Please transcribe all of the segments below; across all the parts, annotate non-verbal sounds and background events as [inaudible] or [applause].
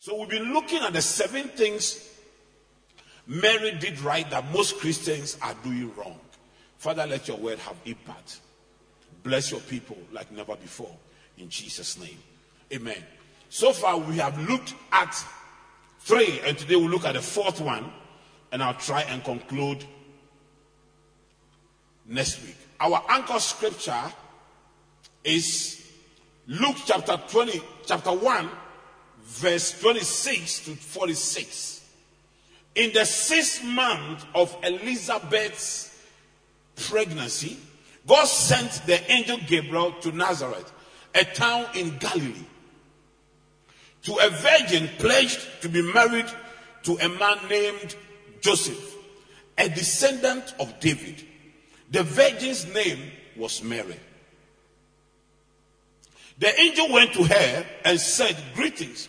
So we've been looking at the seven things Mary did right that most Christians are doing wrong. Father, let your word have impact. Bless your people like never before. In Jesus' name. Amen. So far, we have looked at three, and today we'll look at the fourth one, and I'll try and conclude next week. Our anchor scripture is Luke chapter 20, chapter 1, verse 26 to 46. In the sixth month of Elizabeth's pregnancy, God sent the angel Gabriel to Nazareth, a town in Galilee, to a virgin pledged to be married to a man named Joseph, a descendant of David. The virgin's name was Mary. The angel went to her and said, Greetings,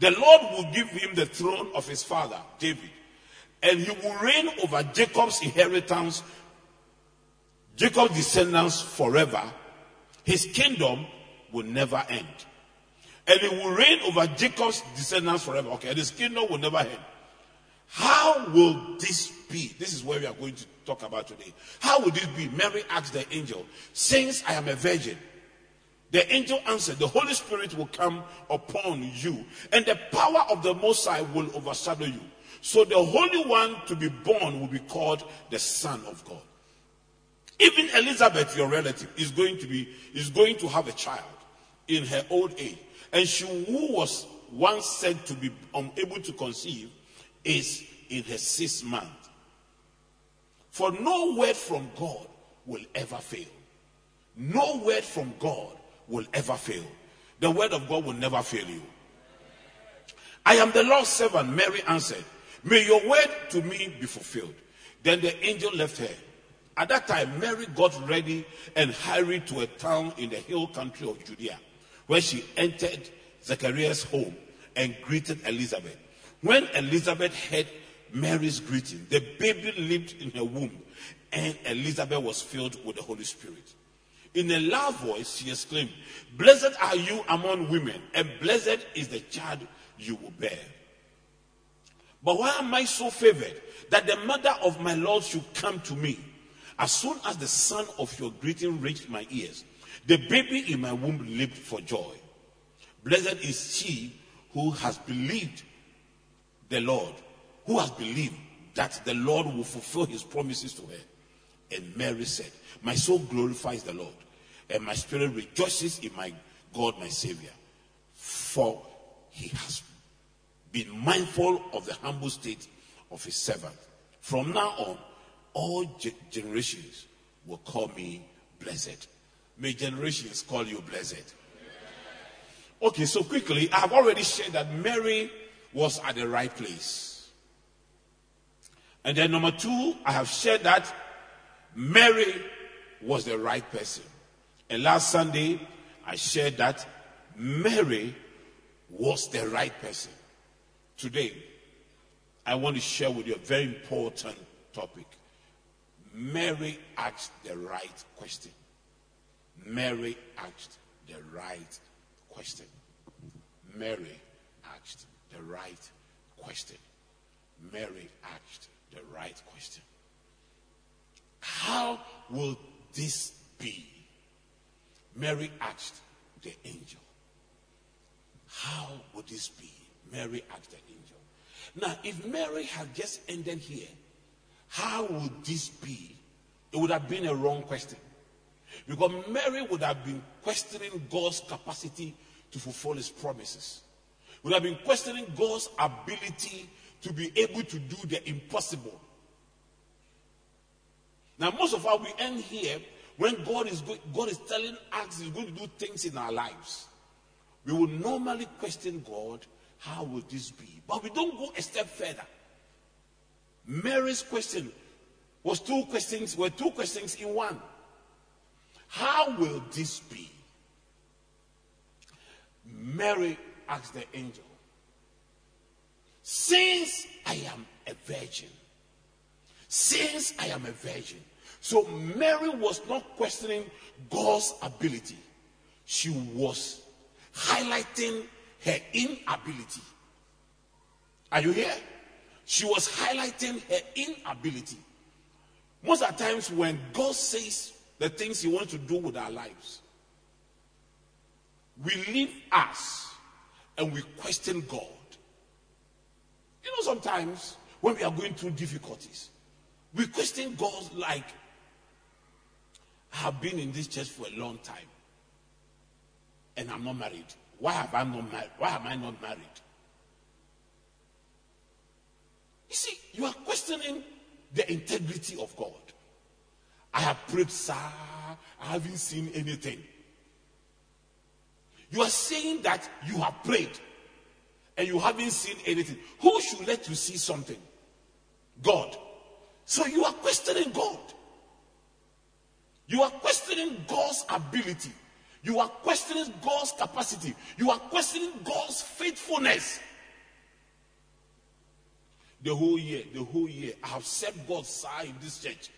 The Lord will give him the throne of his father, David and he will reign over Jacob's inheritance, Jacob's descendants forever. His kingdom will never end. And he will reign over Jacob's descendants forever. Okay, and his kingdom will never end. How will this be? This is where we are going to talk about today. How will this be? Mary asked the angel, Since I am a virgin, the angel answered, The Holy Spirit will come upon you, and the power of the Most High will overshadow you. So the Holy One to be born will be called the Son of God. Even Elizabeth, your relative, is going to be is going to have a child in her old age. And she who was once said to be unable to conceive is in her sixth month. For no word from God will ever fail. No word from God will ever fail. The word of God will never fail you. I am the Lord's servant, Mary answered. May your word to me be fulfilled. Then the angel left her. At that time, Mary got ready and hurried to a town in the hill country of Judea, where she entered Zechariah's home and greeted Elizabeth. When Elizabeth heard Mary's greeting, the baby leaped in her womb, and Elizabeth was filled with the Holy Spirit. In a loud voice, she exclaimed, Blessed are you among women, and blessed is the child you will bear. But why am I so favored that the mother of my Lord should come to me? As soon as the sound of your greeting reached my ears, the baby in my womb leaped for joy. Blessed is she who has believed the Lord, who has believed that the Lord will fulfill his promises to her. And Mary said, My soul glorifies the Lord, and my spirit rejoices in my God, my Savior, for he has been mindful of the humble state of his servant. From now on, all ge- generations will call me blessed. May generations call you blessed. Okay, so quickly, I have already shared that Mary was at the right place. And then number two, I have shared that Mary was the right person. And last Sunday, I shared that Mary was the right person. Today, I want to share with you a very important topic. Mary asked the right question. Mary asked the right question. Mary asked the right question. Mary asked the right question. How will this be? Mary asked the angel. How would this be? Mary asked the angel. Now, if Mary had just ended here, how would this be? It would have been a wrong question. Because Mary would have been questioning God's capacity to fulfill his promises. Would have been questioning God's ability to be able to do the impossible. Now, most of us we end here when God is go- God is telling us He's going to do things in our lives. We will normally question God how will this be? But we don't go a step further. Mary's question was two questions, were two questions in one. How will this be? Mary asked the angel, Since I am a virgin, since I am a virgin. So Mary was not questioning God's ability, she was highlighting her inability. Are you here? She was highlighting her inability. Most of the times, when God says the things He wants to do with our lives, we leave us and we question God. You know, sometimes when we are going through difficulties, we question God like, have been in this church for a long time and I'm not married. Why have I not married? Why am I not married? You see, you are questioning the integrity of God. I have prayed, sir. I haven't seen anything. You are saying that you have prayed and you haven't seen anything. Who should let you see something? God. So you are questioning God. You are questioning God's ability. You are questioning God's capacity. You are questioning God's faithfulness. The whole year, the whole year, I have served God, side in this church.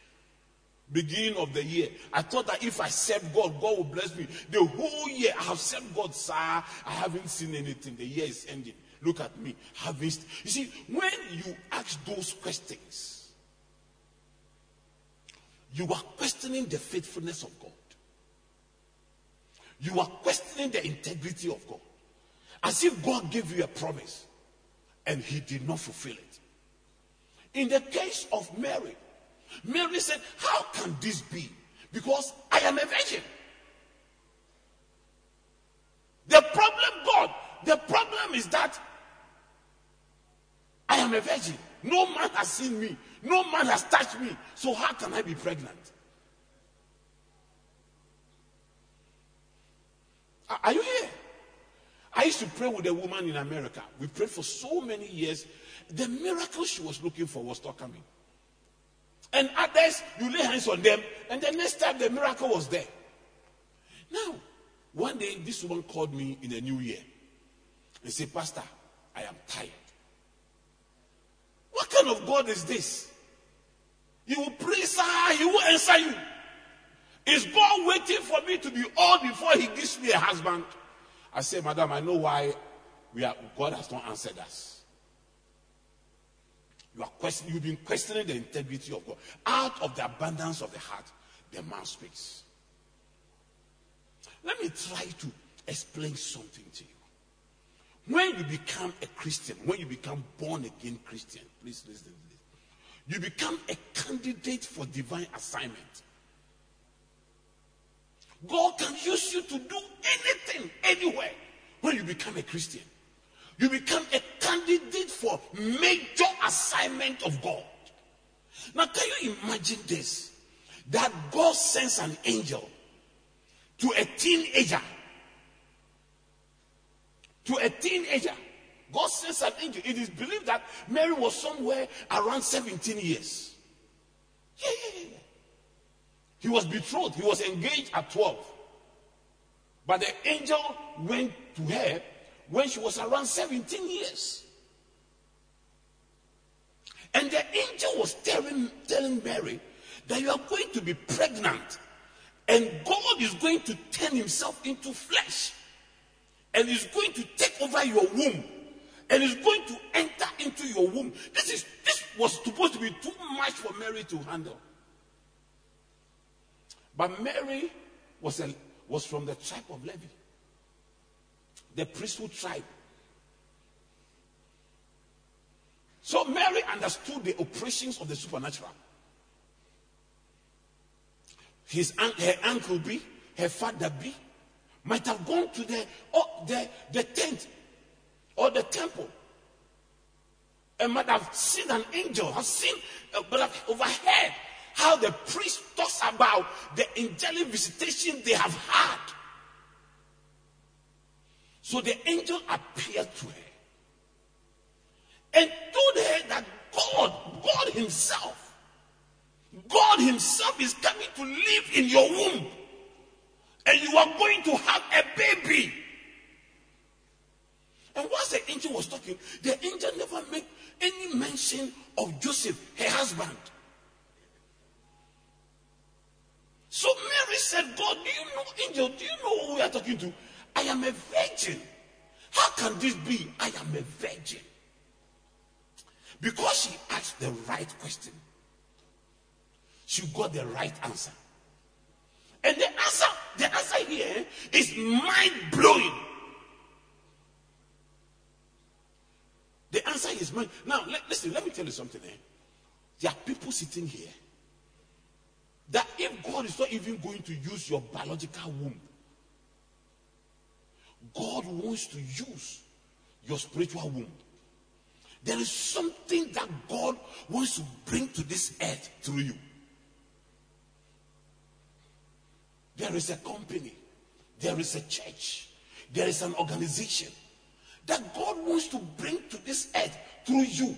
Beginning of the year, I thought that if I serve God, God will bless me. The whole year, I have served God, sir. I haven't seen anything. The year is ending. Look at me. Harvest. You see, when you ask those questions, you are questioning the faithfulness of God. You are questioning the integrity of God. As if God gave you a promise and he did not fulfill it. In the case of Mary, Mary said, How can this be? Because I am a virgin. The problem, God, the problem is that I am a virgin. No man has seen me. No man has touched me. So how can I be pregnant? Are you here? I used to pray with a woman in America. We prayed for so many years. The miracle she was looking for was not coming. And others, you lay hands on them, and the next time the miracle was there. Now, one day this woman called me in the new year and said, Pastor, I am tired. What kind of God is this? He will pray, sir, he will answer you. Is God waiting for me to be old before he gives me a husband? I say, Madam, I know why we are, God has not answered us. You are questioning, you've been questioning the integrity of God. Out of the abundance of the heart, the man speaks. Let me try to explain something to you. When you become a Christian, when you become born again Christian, please listen. You become a candidate for divine assignment. God can use you to do anything, anywhere, when you become a Christian. You become a candidate for major assignment of God. Now, can you imagine this? That God sends an angel to a teenager. To a teenager. God sends an angel. It is believed that Mary was somewhere around 17 years. Yeah, yeah, yeah. He was betrothed, he was engaged at 12. But the angel went to her when she was around 17 years. And the angel was telling, telling Mary that you are going to be pregnant and God is going to turn himself into flesh and is going to take over your womb and is going to enter into your womb. This is this was supposed to be too much for Mary to handle. But Mary was, a, was from the tribe of Levi, the priesthood tribe. So Mary understood the operations of the supernatural. His, her uncle B, her father B, might have gone to the, oh, the, the tent or the temple and might have seen an angel, have seen, but have overheard how the priest talks about the angelic visitation they have had. So the angel appeared to her and told her that God, God Himself. God Himself is coming to live in your womb. And you are going to have a baby. And once the angel was talking, the angel never made any mention of Joseph, her husband. So Mary said, God, do you know, angel, do you know who we are talking to? I am a virgin. How can this be? I am a virgin. Because she asked the right question, she got the right answer. And the answer, the answer here is mind blowing. The answer is mind. Now, listen, let me tell you something. There are people sitting here that if God is not even going to use your biological womb, God wants to use your spiritual womb. There is something that God wants to bring to this earth through you. There is a company, there is a church, there is an organization that God wants to bring to this earth through you.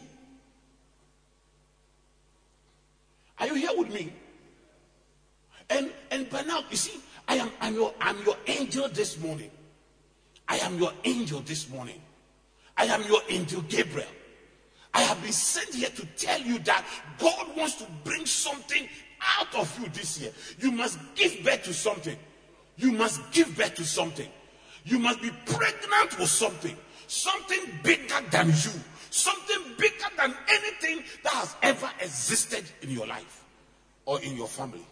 Are you here with me? And and by now, you see, I am I'm your I'm your angel this morning. I am your angel this morning. I am your angel Gabriel. I have been sent here to tell you that God wants to bring something out of you this year. You must give birth to something. You must give birth to something. You must be pregnant with something. Something bigger than you. Something bigger than anything that has ever existed in your life or in your family.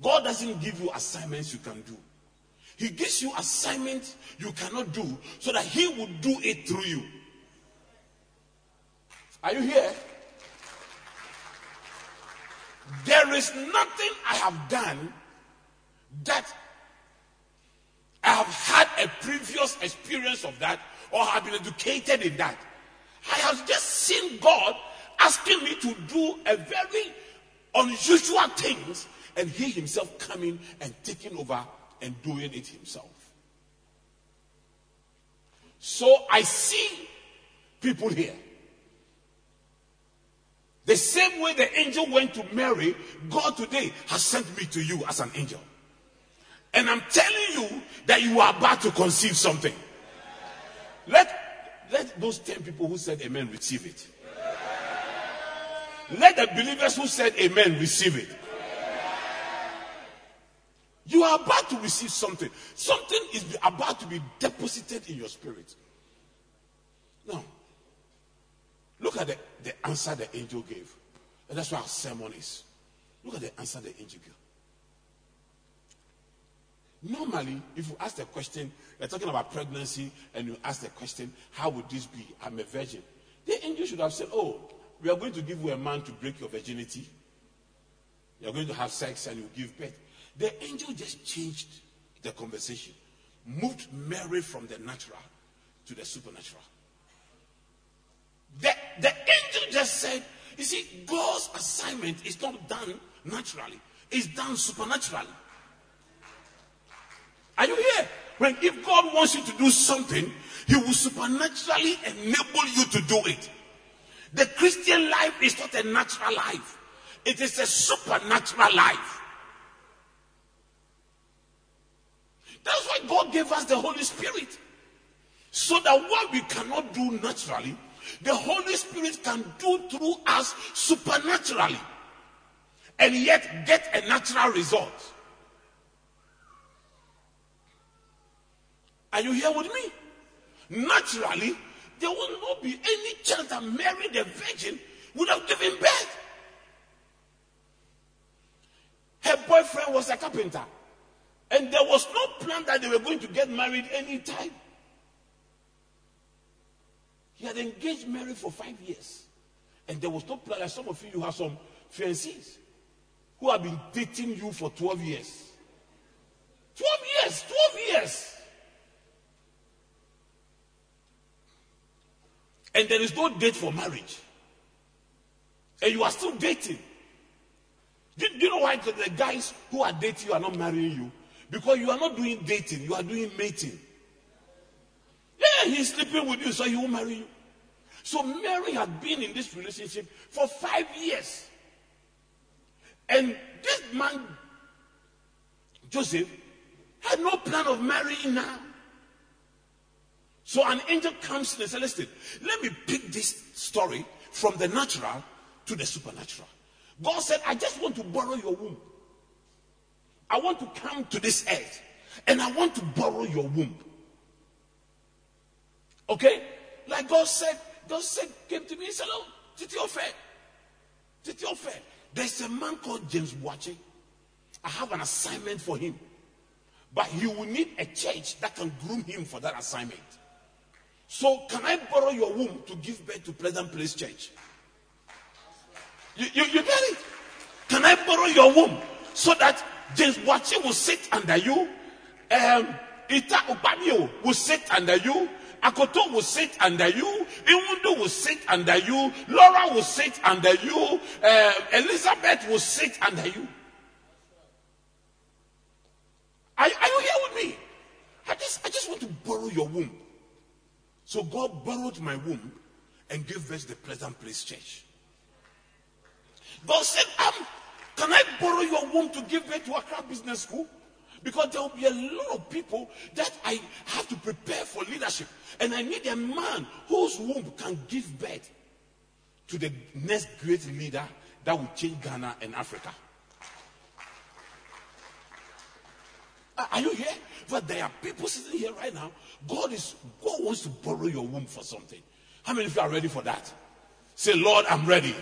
God doesn't give you assignments you can do. He gives you assignments you cannot do so that He will do it through you. Are you here? There is nothing I have done that I have had a previous experience of that or have been educated in that. I have just seen God asking me to do a very unusual things and he himself coming and taking over and doing it himself. So I see people here. The same way the angel went to Mary, God today has sent me to you as an angel. And I'm telling you that you are about to conceive something. Let, let those 10 people who said amen receive it. Let the believers who said amen receive it. You are about to receive something. Something is about to be deposited in your spirit. Now, look at the, the answer the angel gave. And that's what our sermon is. Look at the answer the angel gave. Normally, if you ask the question, you're talking about pregnancy, and you ask the question, How would this be? I'm a virgin. The angel should have said, Oh, we are going to give you a man to break your virginity. You're going to have sex and you give birth. The angel just changed the conversation, moved Mary from the natural to the supernatural. The, the angel just said, You see, God's assignment is not done naturally, it's done supernaturally. Are you here? When if God wants you to do something, He will supernaturally enable you to do it. The Christian life is not a natural life, it is a supernatural life. That's why God gave us the Holy Spirit. So that what we cannot do naturally, the Holy Spirit can do through us supernaturally. And yet get a natural result. Are you here with me? Naturally, there will not be any chance that Mary the Virgin would have given birth. Her boyfriend was a carpenter. And there was no plan that they were going to get married anytime. He had engaged Mary for five years. And there was no plan. Like some of you, you have some fiancés who have been dating you for 12 years. 12 years, 12 years. And there is no date for marriage. And you are still dating. Do, do you know why the guys who are dating you are not marrying you? Because you are not doing dating, you are doing mating. Yeah, he's sleeping with you, so he will marry you. So Mary had been in this relationship for five years. And this man, Joseph, had no plan of marrying now. So an angel comes in and says, Listen, let me pick this story from the natural to the supernatural. God said, I just want to borrow your womb. I want to come to this earth and I want to borrow your womb. Okay? Like God said, God said, came to me and said, Oh, Titi Ofei. Titi Ofei. There's a man called James Watching. I have an assignment for him. But he will need a church that can groom him for that assignment. So, can I borrow your womb to give birth to Pleasant Place Church? You, you, you get it? Can I borrow your womb so that James Watching will sit under you? Um, Ita Upamio will sit under you. Akoto will sit under you. Iwundo will sit under you. Laura will sit under you. Uh, Elizabeth will sit under you. Are, are you here with me? I just, I just want to borrow your womb. So God borrowed my womb and gave us the Pleasant Place Church. God said, um, Can I borrow your womb to give birth to a Accra Business School? Because there will be a lot of people that I have to prepare for leadership. And I need a man whose womb can give birth to the next great leader that will change Ghana and Africa. Are you here? But there are people sitting here right now. God is God wants to borrow your womb for something. How many of you are ready for that? Say, Lord, I'm ready.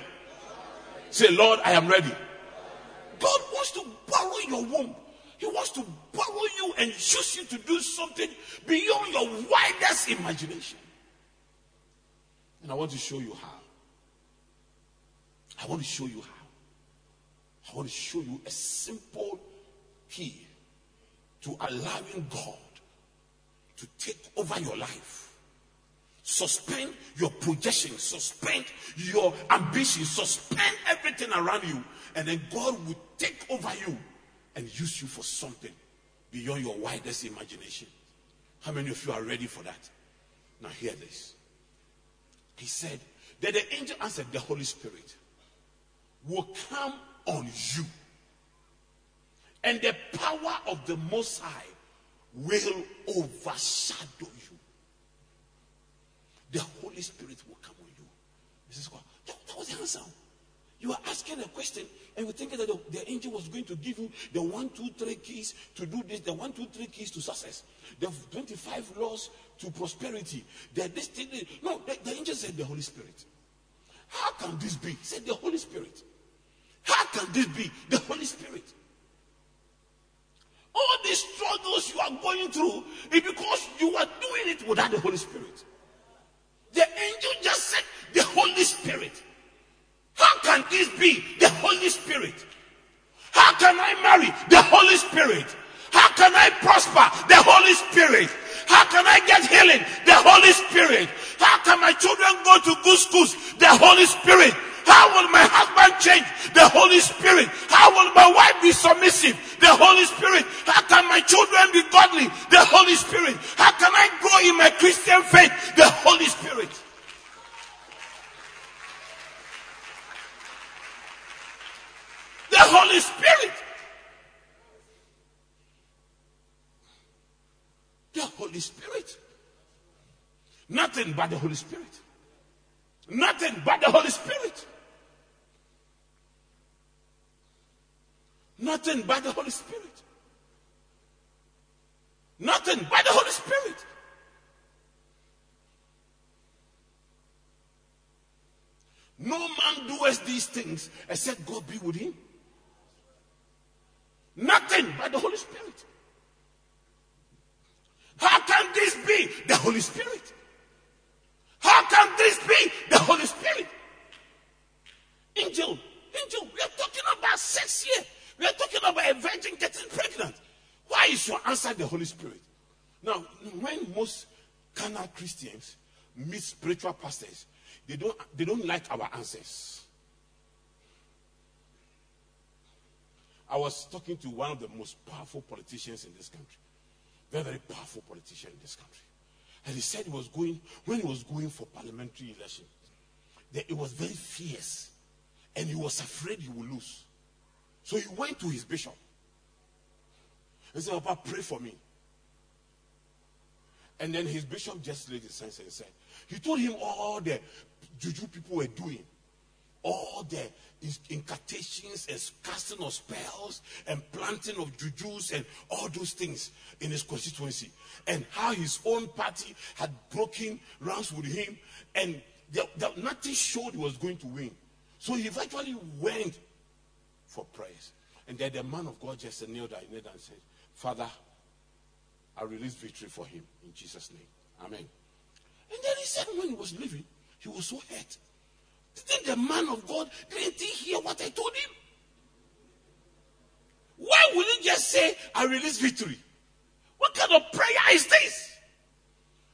Say, Lord, I am ready. God wants to borrow your womb. He wants to borrow you and use you to do something beyond your widest imagination. And I want to show you how. I want to show you how. I want to show you a simple key to allowing God to take over your life. Suspend your projection, suspend your ambition, suspend everything around you, and then God will take over you and use you for something beyond your widest imagination. How many of you are ready for that? Now, hear this. He said that the angel answered, The Holy Spirit will come on you, and the power of the Most High will overshadow you. The Holy Spirit will come on you. This is that, was the answer. You are asking a question and you thinking that the, the, angel was going to give you the one, two, three keys to do this, the one, two, three keys to success, the 25 laws to prosperity, the this thing. No, the, the angel said the Holy Spirit. How can this be? He said the Holy Spirit. How can this be? The Holy Spirit. All these struggles you are going through is because you are doing it without the Holy Spirit. The angel just said the Holy Spirit. How can this be? The Holy Spirit. How can I marry? The Holy Spirit. How can I prosper? The Holy Spirit. How can I get healing? The Holy Spirit. How can my children go to good schools? The Holy Spirit. How will my husband change? The Holy Spirit. How will my wife be submissive? The Holy Spirit. How can my children be godly? The Holy Spirit. How can I grow in my Christian faith? The Holy Spirit. The Holy Spirit. The Holy Spirit. Nothing but the Holy Spirit. Nothing but the Holy Spirit. Nothing but the Holy Spirit. Nothing but the Holy Spirit. No man doeth these things except God be with him. Nothing but the Holy Spirit. How can this be? The Holy Spirit. How can this be? The Holy Spirit. Angel, angel, we are talking about sex here. We are talking about a virgin getting pregnant. Why is your answer the Holy Spirit? Now, when most carnal Christians meet spiritual pastors, they don't, they don't like our answers. I was talking to one of the most powerful politicians in this country. Very, very powerful politician in this country. And he said he was going, when he was going for parliamentary election, that it was very fierce. And he was afraid he would lose. So he went to his bishop. He said, Papa, pray for me. And then his bishop just laid his hands and said, he told him all the juju people were doing, all the incantations and casting of spells and planting of jujus and all those things in his constituency, and how his own party had broken ranks with him, and the, the, nothing showed he was going to win. So he eventually went for prayers. And then the man of God just knelt down and said, Father, I release victory for him in Jesus' name. Amen. And then he said, when he was leaving, he was so hurt. Didn't the man of God, didn't he hear what I told him? Why would he just say, I release victory? What kind of prayer is this?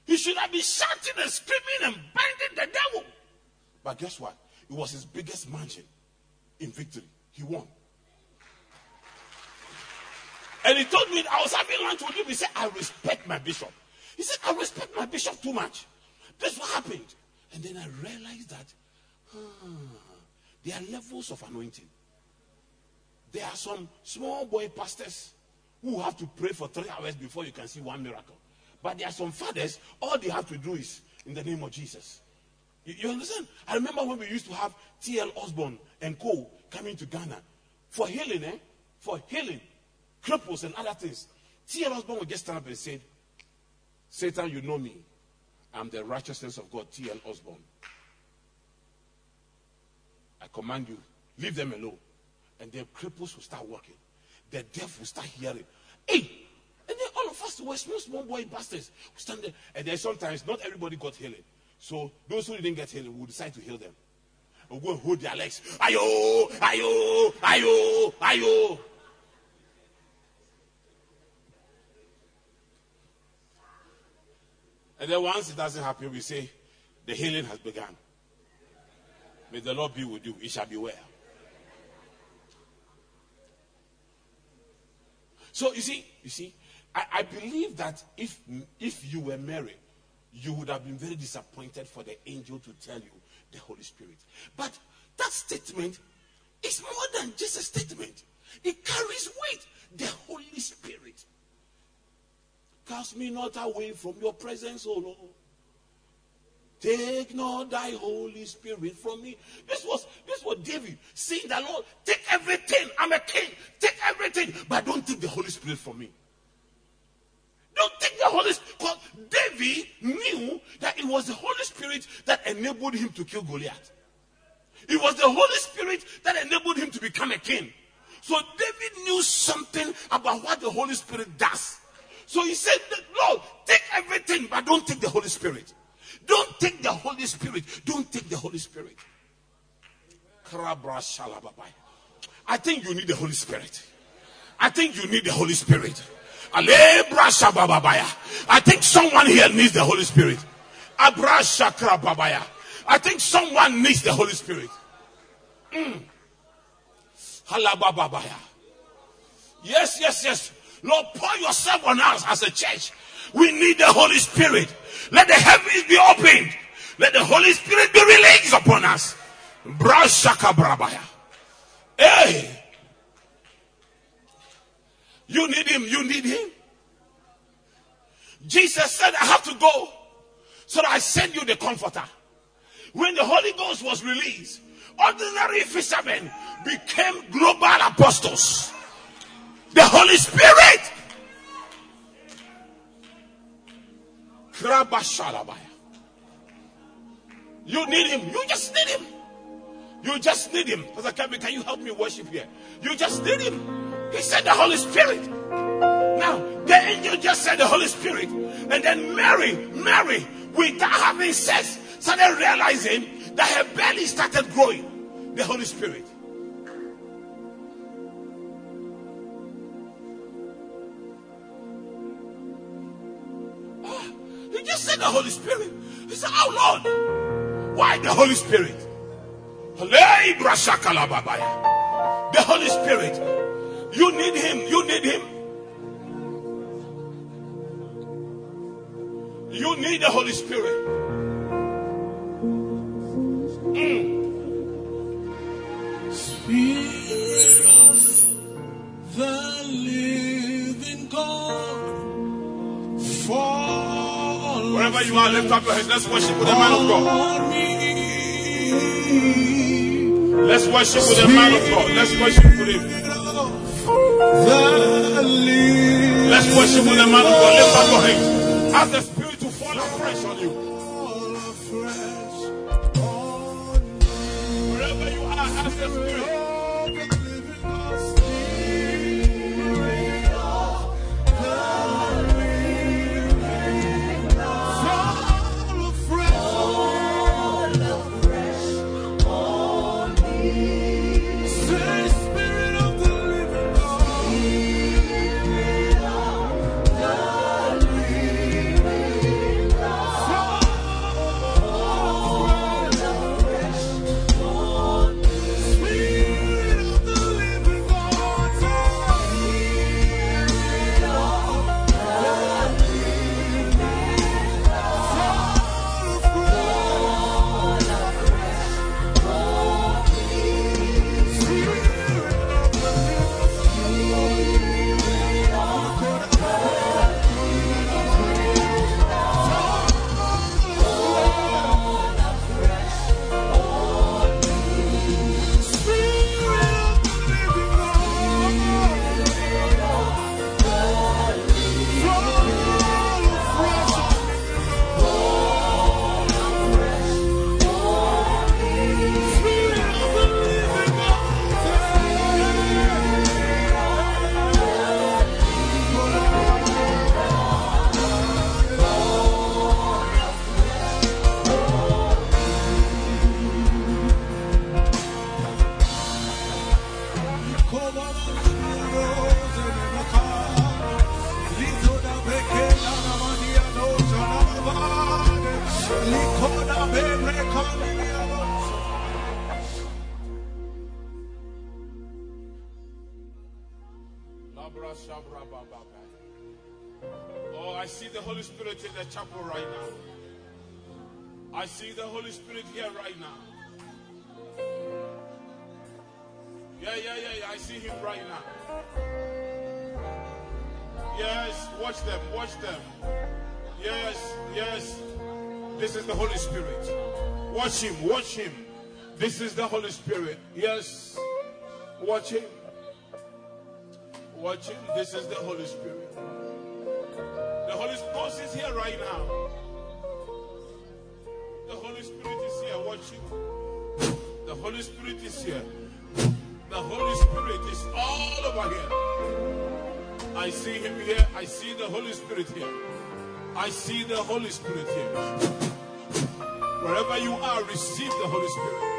He should have been shouting and screaming and binding the devil. But guess what? It was his biggest margin in victory. He won. And he told me, I was having lunch with him. He said, I respect my bishop. He said, I respect my bishop too much. That's what happened. And then I realized that huh, there are levels of anointing. There are some small boy pastors who have to pray for three hours before you can see one miracle. But there are some fathers, all they have to do is in the name of Jesus. You, you understand? I remember when we used to have T.L. Osborn and co coming to Ghana for healing, eh? For healing, cripples and other things. T.L. Osborn would just stand up and say, Satan, you know me. I'm the righteousness of God, T.L. Osborn. I command you, leave them alone. And the cripples will start working. The deaf will start hearing. Hey! And then all of us were small, small boy bastards. We stand there. And then sometimes not everybody got healing. So those who didn't get healing will decide to heal them. We'll go and hold their legs. Ayo, ayo, ayo, ayo. And then once it doesn't happen, we say, the healing has begun. May the Lord be with you. It shall be well. So you see, you see, I, I believe that if if you were married, you would have been very disappointed for the angel to tell you the Holy Spirit. But that statement is more than just a statement. It carries weight. The Holy Spirit. Cast me not away from your presence, O Lord. Take not thy Holy Spirit from me. This was this was David saying the Lord, take everything. I'm a king. Take everything. But don't take the Holy Spirit from me. Don't take the Holy Spirit. Because David knew that it was the Holy Spirit that enabled him to kill Goliath. It was the Holy Spirit that enabled him to become a king. So David knew something about what the Holy Spirit does. So he said, Lord, take everything, but don't take the Holy Spirit. Don't take the Holy Spirit. Don't take the Holy Spirit. I think you need the Holy Spirit. I think you need the Holy Spirit. I think someone here needs the Holy Spirit. I think someone needs the Holy Spirit. Mm. Yes, yes, yes. Lord, pour yourself on us as a church. We need the Holy Spirit. Let the heavens be opened. Let the Holy Spirit be released upon us. Hey. You need him. You need him. Jesus said, I have to go. So I send you the comforter. When the Holy Ghost was released, ordinary fishermen became global apostles. The Holy Spirit. You need him. You just need him. You just need him. Pastor Kevin, can you help me worship here? You just need him. He said the Holy Spirit. Now, the angel just said the Holy Spirit. And then Mary, Mary, without having sex, started realizing that her belly started growing. The Holy Spirit. Ah, he just said the Holy Spirit. He said, Oh Lord, why the Holy Spirit? The Holy Spirit. You need Him. You need Him. You need the Holy Spirit. Mm. Spirit of the living God, fall Wherever you are, lift up your hands. Let's worship with the man of God. me. Let's worship with the man of God. Let's worship with him. The living Let's worship with the man Holy Spirit. Yes. Watch him. Watch him. This is the Holy Spirit. The Holy Ghost is here right now. The Holy Spirit is here. Watch him. The Holy Spirit is here. The Holy Spirit is all over here. I see him here. I see the Holy Spirit here. I see the Holy Spirit here. Wherever you are, receive the Holy Spirit.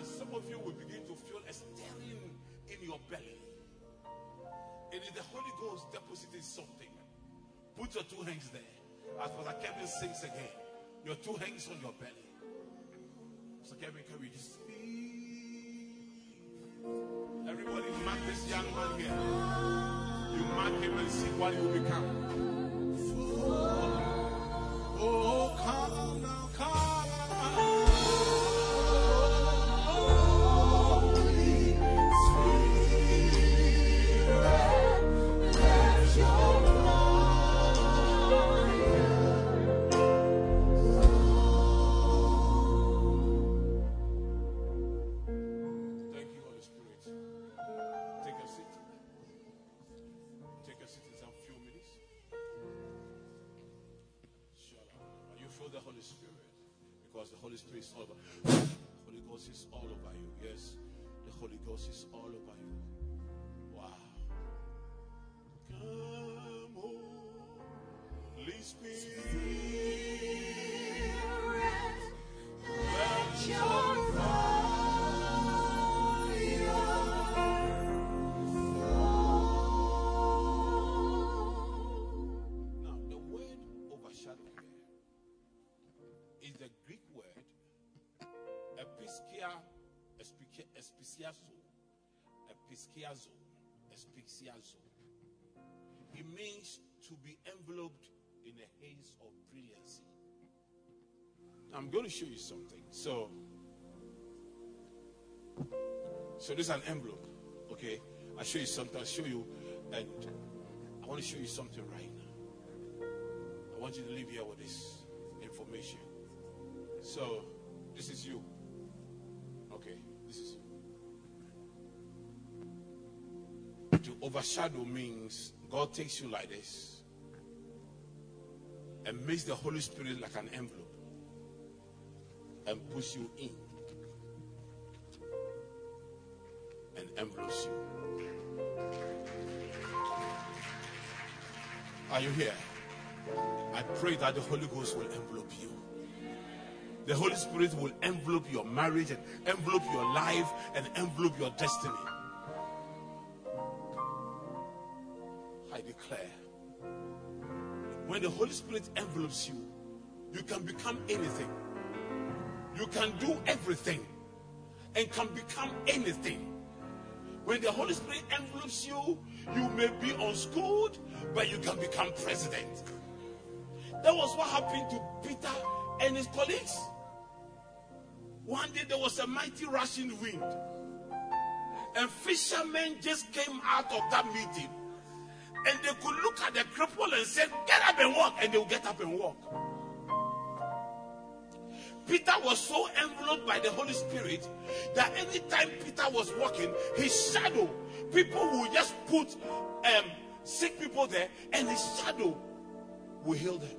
Now, some of you will begin to feel a stirring in your belly. It is the Holy Ghost depositing something. Put your two hands there. As Pastor Kevin sings again, your two hands on your belly. So Kevin, can we just? Everybody mark this young man here. You mark him and see what he will become. Oh, oh, oh. Ghost is all over you. Wow. Come, Holy Spirit. Let your Now, the word overshadow here is the Greek word episkia, espikia- espiciazo, episkiazo, espiciazo. It means to be enveloped in a haze of brilliancy. I'm going to show you something. So, so this is an envelope, okay? I'll show you something. I'll show you, and I want to show you something right now. I want you to leave here with this information. So, this is you. To overshadow means God takes you like this and makes the Holy Spirit like an envelope and puts you in and envelopes you. Are you here? I pray that the Holy Ghost will envelope you. The Holy Spirit will envelope your marriage and envelope your life and envelope your destiny. When the Holy Spirit envelopes you, you can become anything. You can do everything and can become anything. When the Holy Spirit envelopes you, you may be unschooled, but you can become president. That was what happened to Peter and his colleagues. One day there was a mighty rushing wind, and fishermen just came out of that meeting, and they could look at the cripple and say, "Get up and walk," and they will get up and walk. Peter was so enveloped by the Holy Spirit that anytime Peter was walking, his shadow, people would just put um, sick people there, and his shadow will heal them.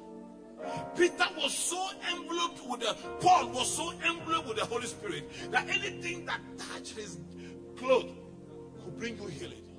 Peter was so enveloped with the Paul was so enveloped with the Holy Spirit that anything that touched his clothes could bring you healing.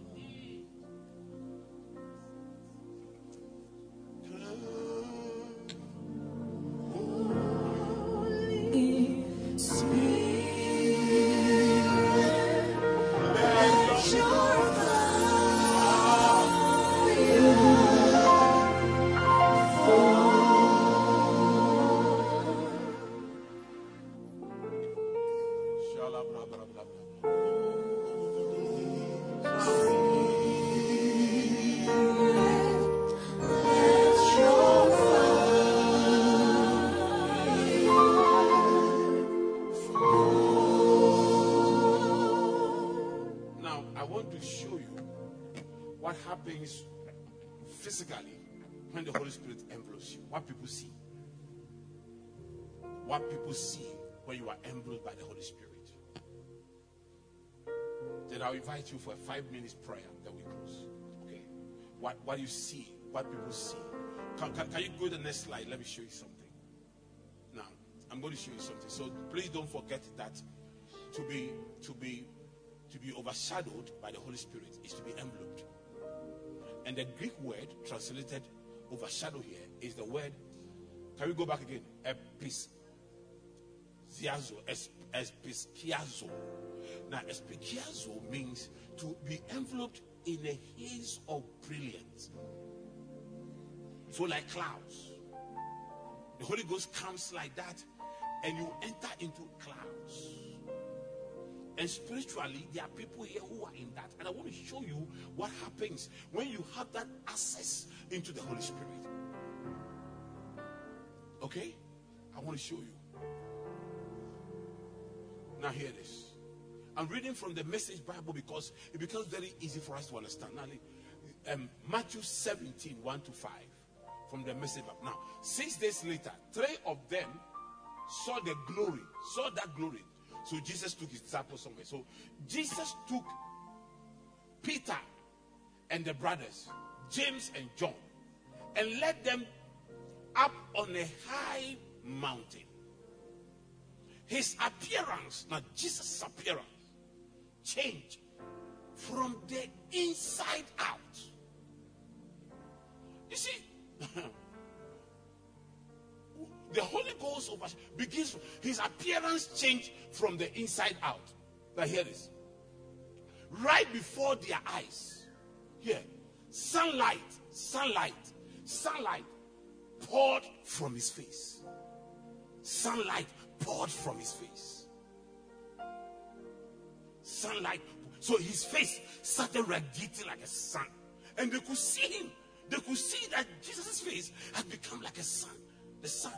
Happens physically when the Holy Spirit envelopes you. What people see. What people see when you are enveloped by the Holy Spirit. Then I'll invite you for a five minutes prayer that we close. Okay. What what you see, what people see. Can, can, can you go to the next slide? Let me show you something. Now, I'm going to show you something. So please don't forget that to be to be to be overshadowed by the Holy Spirit is to be enveloped. And the Greek word translated overshadow here is the word. Can we go back again? Epis, Ziazo, espiskiazo. Now, espiskiazo means to be enveloped in a haze of brilliance. So, like clouds, the Holy Ghost comes like that, and you enter into clouds. And spiritually, there are people here who are in that. And I want to show you what happens when you have that access into the Holy Spirit. Okay? I want to show you. Now, hear this. I'm reading from the Message Bible because it becomes very easy for us to understand. Now, um, Matthew 17, 1 to 5 from the Message Bible. Now, six days later, three of them saw the glory, saw that glory. So Jesus took his disciples somewhere. So Jesus took Peter and the brothers, James and John, and led them up on a high mountain. His appearance, now Jesus' appearance, changed from the inside out. You see, [laughs] the Holy Ghost over, begins, his appearance changed from the inside out. Now, hear this. Right before their eyes, here, sunlight, sunlight, sunlight poured from his face. Sunlight poured from his face. Sunlight. So his face started radiating like a sun. And they could see him. They could see that Jesus' face had become like a sun. The sun.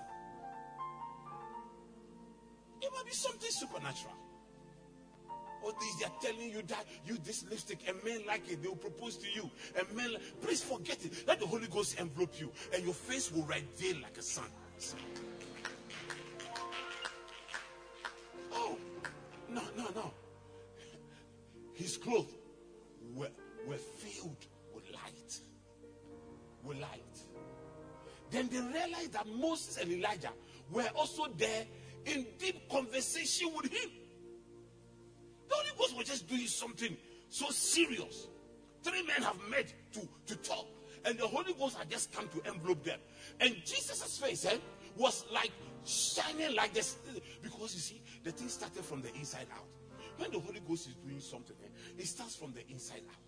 It might be something supernatural. All these they are telling you that you this lipstick and men like it, they will propose to you. And men, like, please forget it. Let the Holy Ghost envelop you, and your face will radiate like a sun. Oh, no, no, no. His clothes were, were filled with light. With light. Then they realized that Moses and Elijah were also there in deep conversation with him. The Holy Ghost was just doing something so serious. Three men have met to, to talk, and the Holy Ghost had just come to envelope them. And Jesus' face eh, was like shining like this because you see, the thing started from the inside out. When the Holy Ghost is doing something, eh, it starts from the inside out.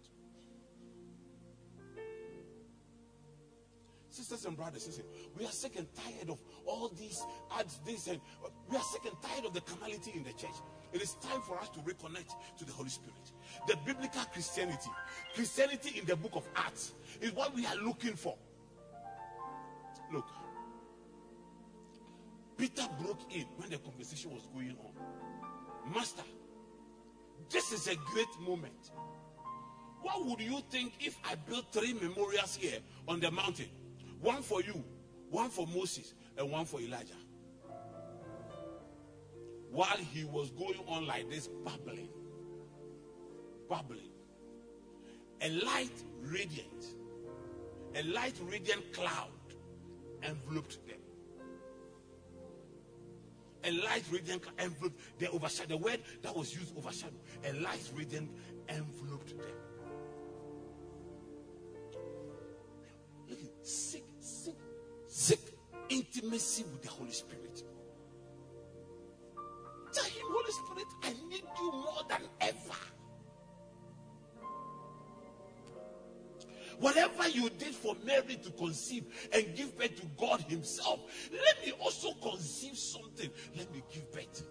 Sisters and brothers, listen, we are sick and tired of all these ads, this, and uh, we are sick and tired of the carnality in the church. It is time for us to reconnect to the Holy Spirit. The biblical Christianity, Christianity in the book of Acts, is what we are looking for. Look, Peter broke in when the conversation was going on. Master, this is a great moment. What would you think if I built three memorials here on the mountain? One for you, one for Moses, and one for Elijah. While he was going on like this, babbling, babbling, a light radiant, a light radiant cloud enveloped them. A light radiant enveloped the overshadow. The word that was used overshadow. A light radiant enveloped them. Intimacy with the Holy Spirit. Tell him, Holy Spirit, I need you more than ever. Whatever you did for Mary to conceive and give birth to God Himself, let me also conceive something. Let me give birth.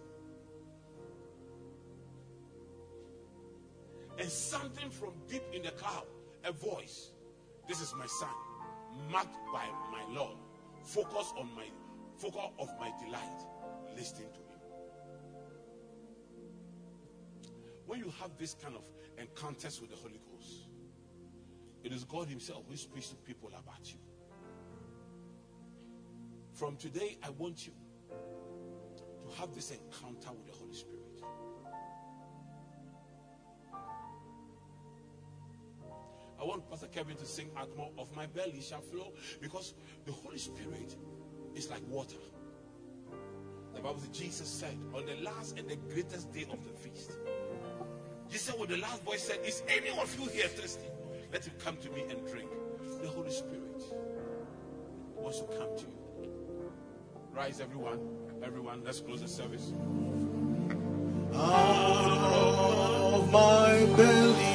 And something from deep in the cloud, a voice. This is my son, marked by my Lord. Focus on my focus of my delight. Listening to him. When you have this kind of encounters with the Holy Ghost, it is God Himself who speaks to people about you. From today, I want you to have this encounter with the Holy Spirit. I want Pastor Kevin to sing out more of my belly shall flow because the Holy Spirit is like water. The Bible says Jesus said on the last and the greatest day of the feast. Jesus what the last voice said, Is any of you here thirsty? Let him come to me and drink. The Holy Spirit wants to come to you. Rise, everyone. Everyone, let's close the service. Of my belly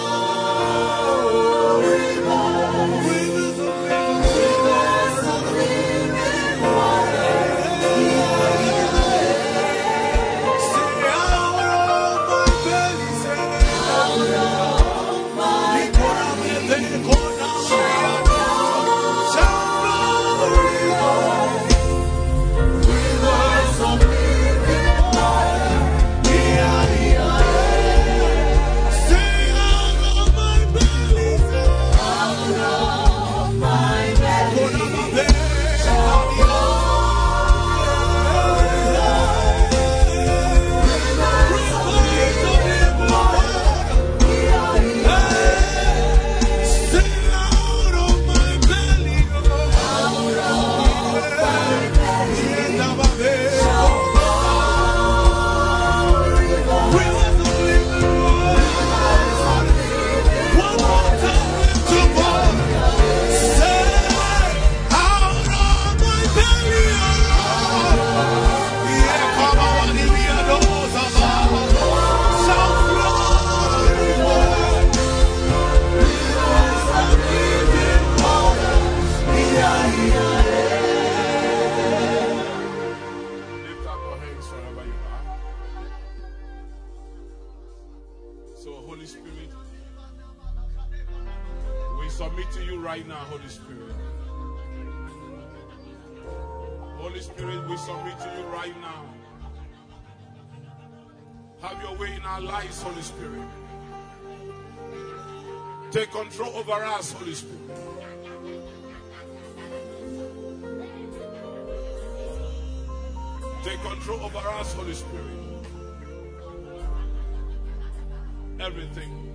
lives, Holy Spirit. Take control over us, Holy Spirit. Take control over us, Holy Spirit. Everything.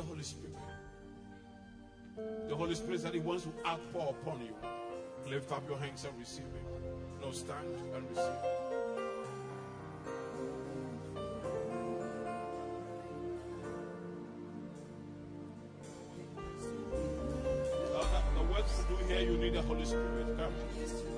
the Holy Spirit. The Holy Spirit that He wants to outpour upon you. Lift up your hands and receive Him. No, stand and receive. Now, the, the work to do here, you need the Holy Spirit. Come.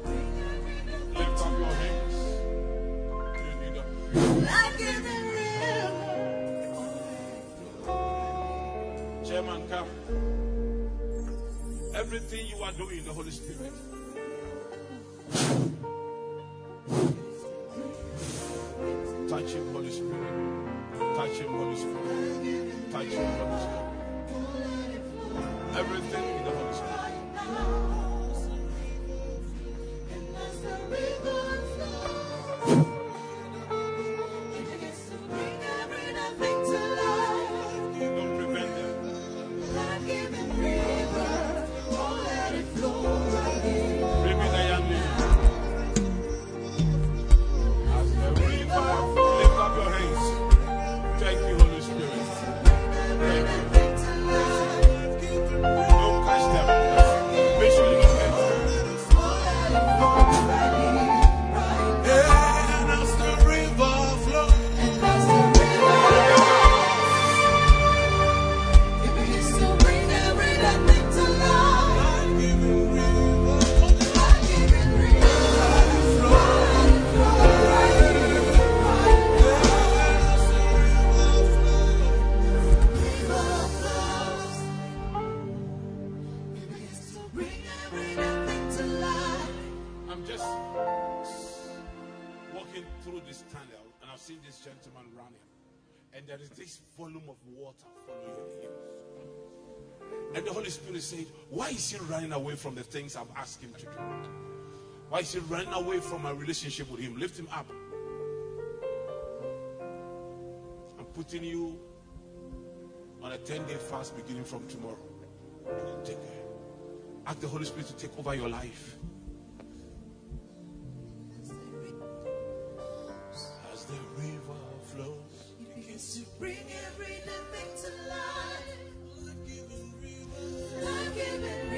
everything you are doing, the Holy Spirit. running away from the things I've asked him to do? Why is he running away from my relationship with him? Lift him up. I'm putting you on a 10 day fast beginning from tomorrow. And take, ask the Holy Spirit to take over your life. As the river flows, begins to bring every living to life. Life-giving